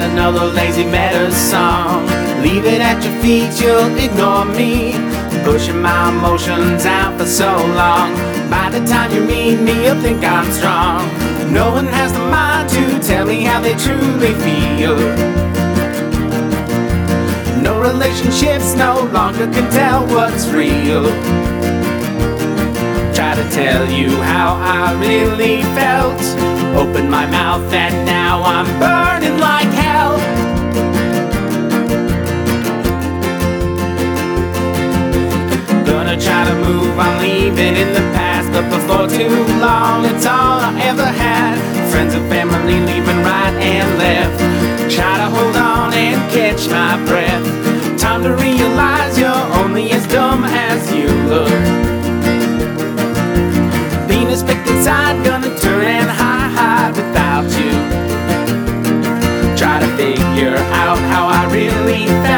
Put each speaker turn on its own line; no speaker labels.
Another lazy meta song. Leave it at your feet, you'll ignore me. Pushing my emotions out for so long. By the time you meet me, you'll think I'm strong. No one has the mind to tell me how they truly feel. No relationships no longer can tell what's real. Try to tell you how I really felt. Open my mouth and now I'm burning Gonna try to move on, leaving in the past, but before too long, it's all I ever had. Friends and family leaving right and left. Try to hold on and catch my breath. Time to realize you're only as dumb as you look. Venus picked inside, gonna turn and high hide without you. Try to figure out how I really felt.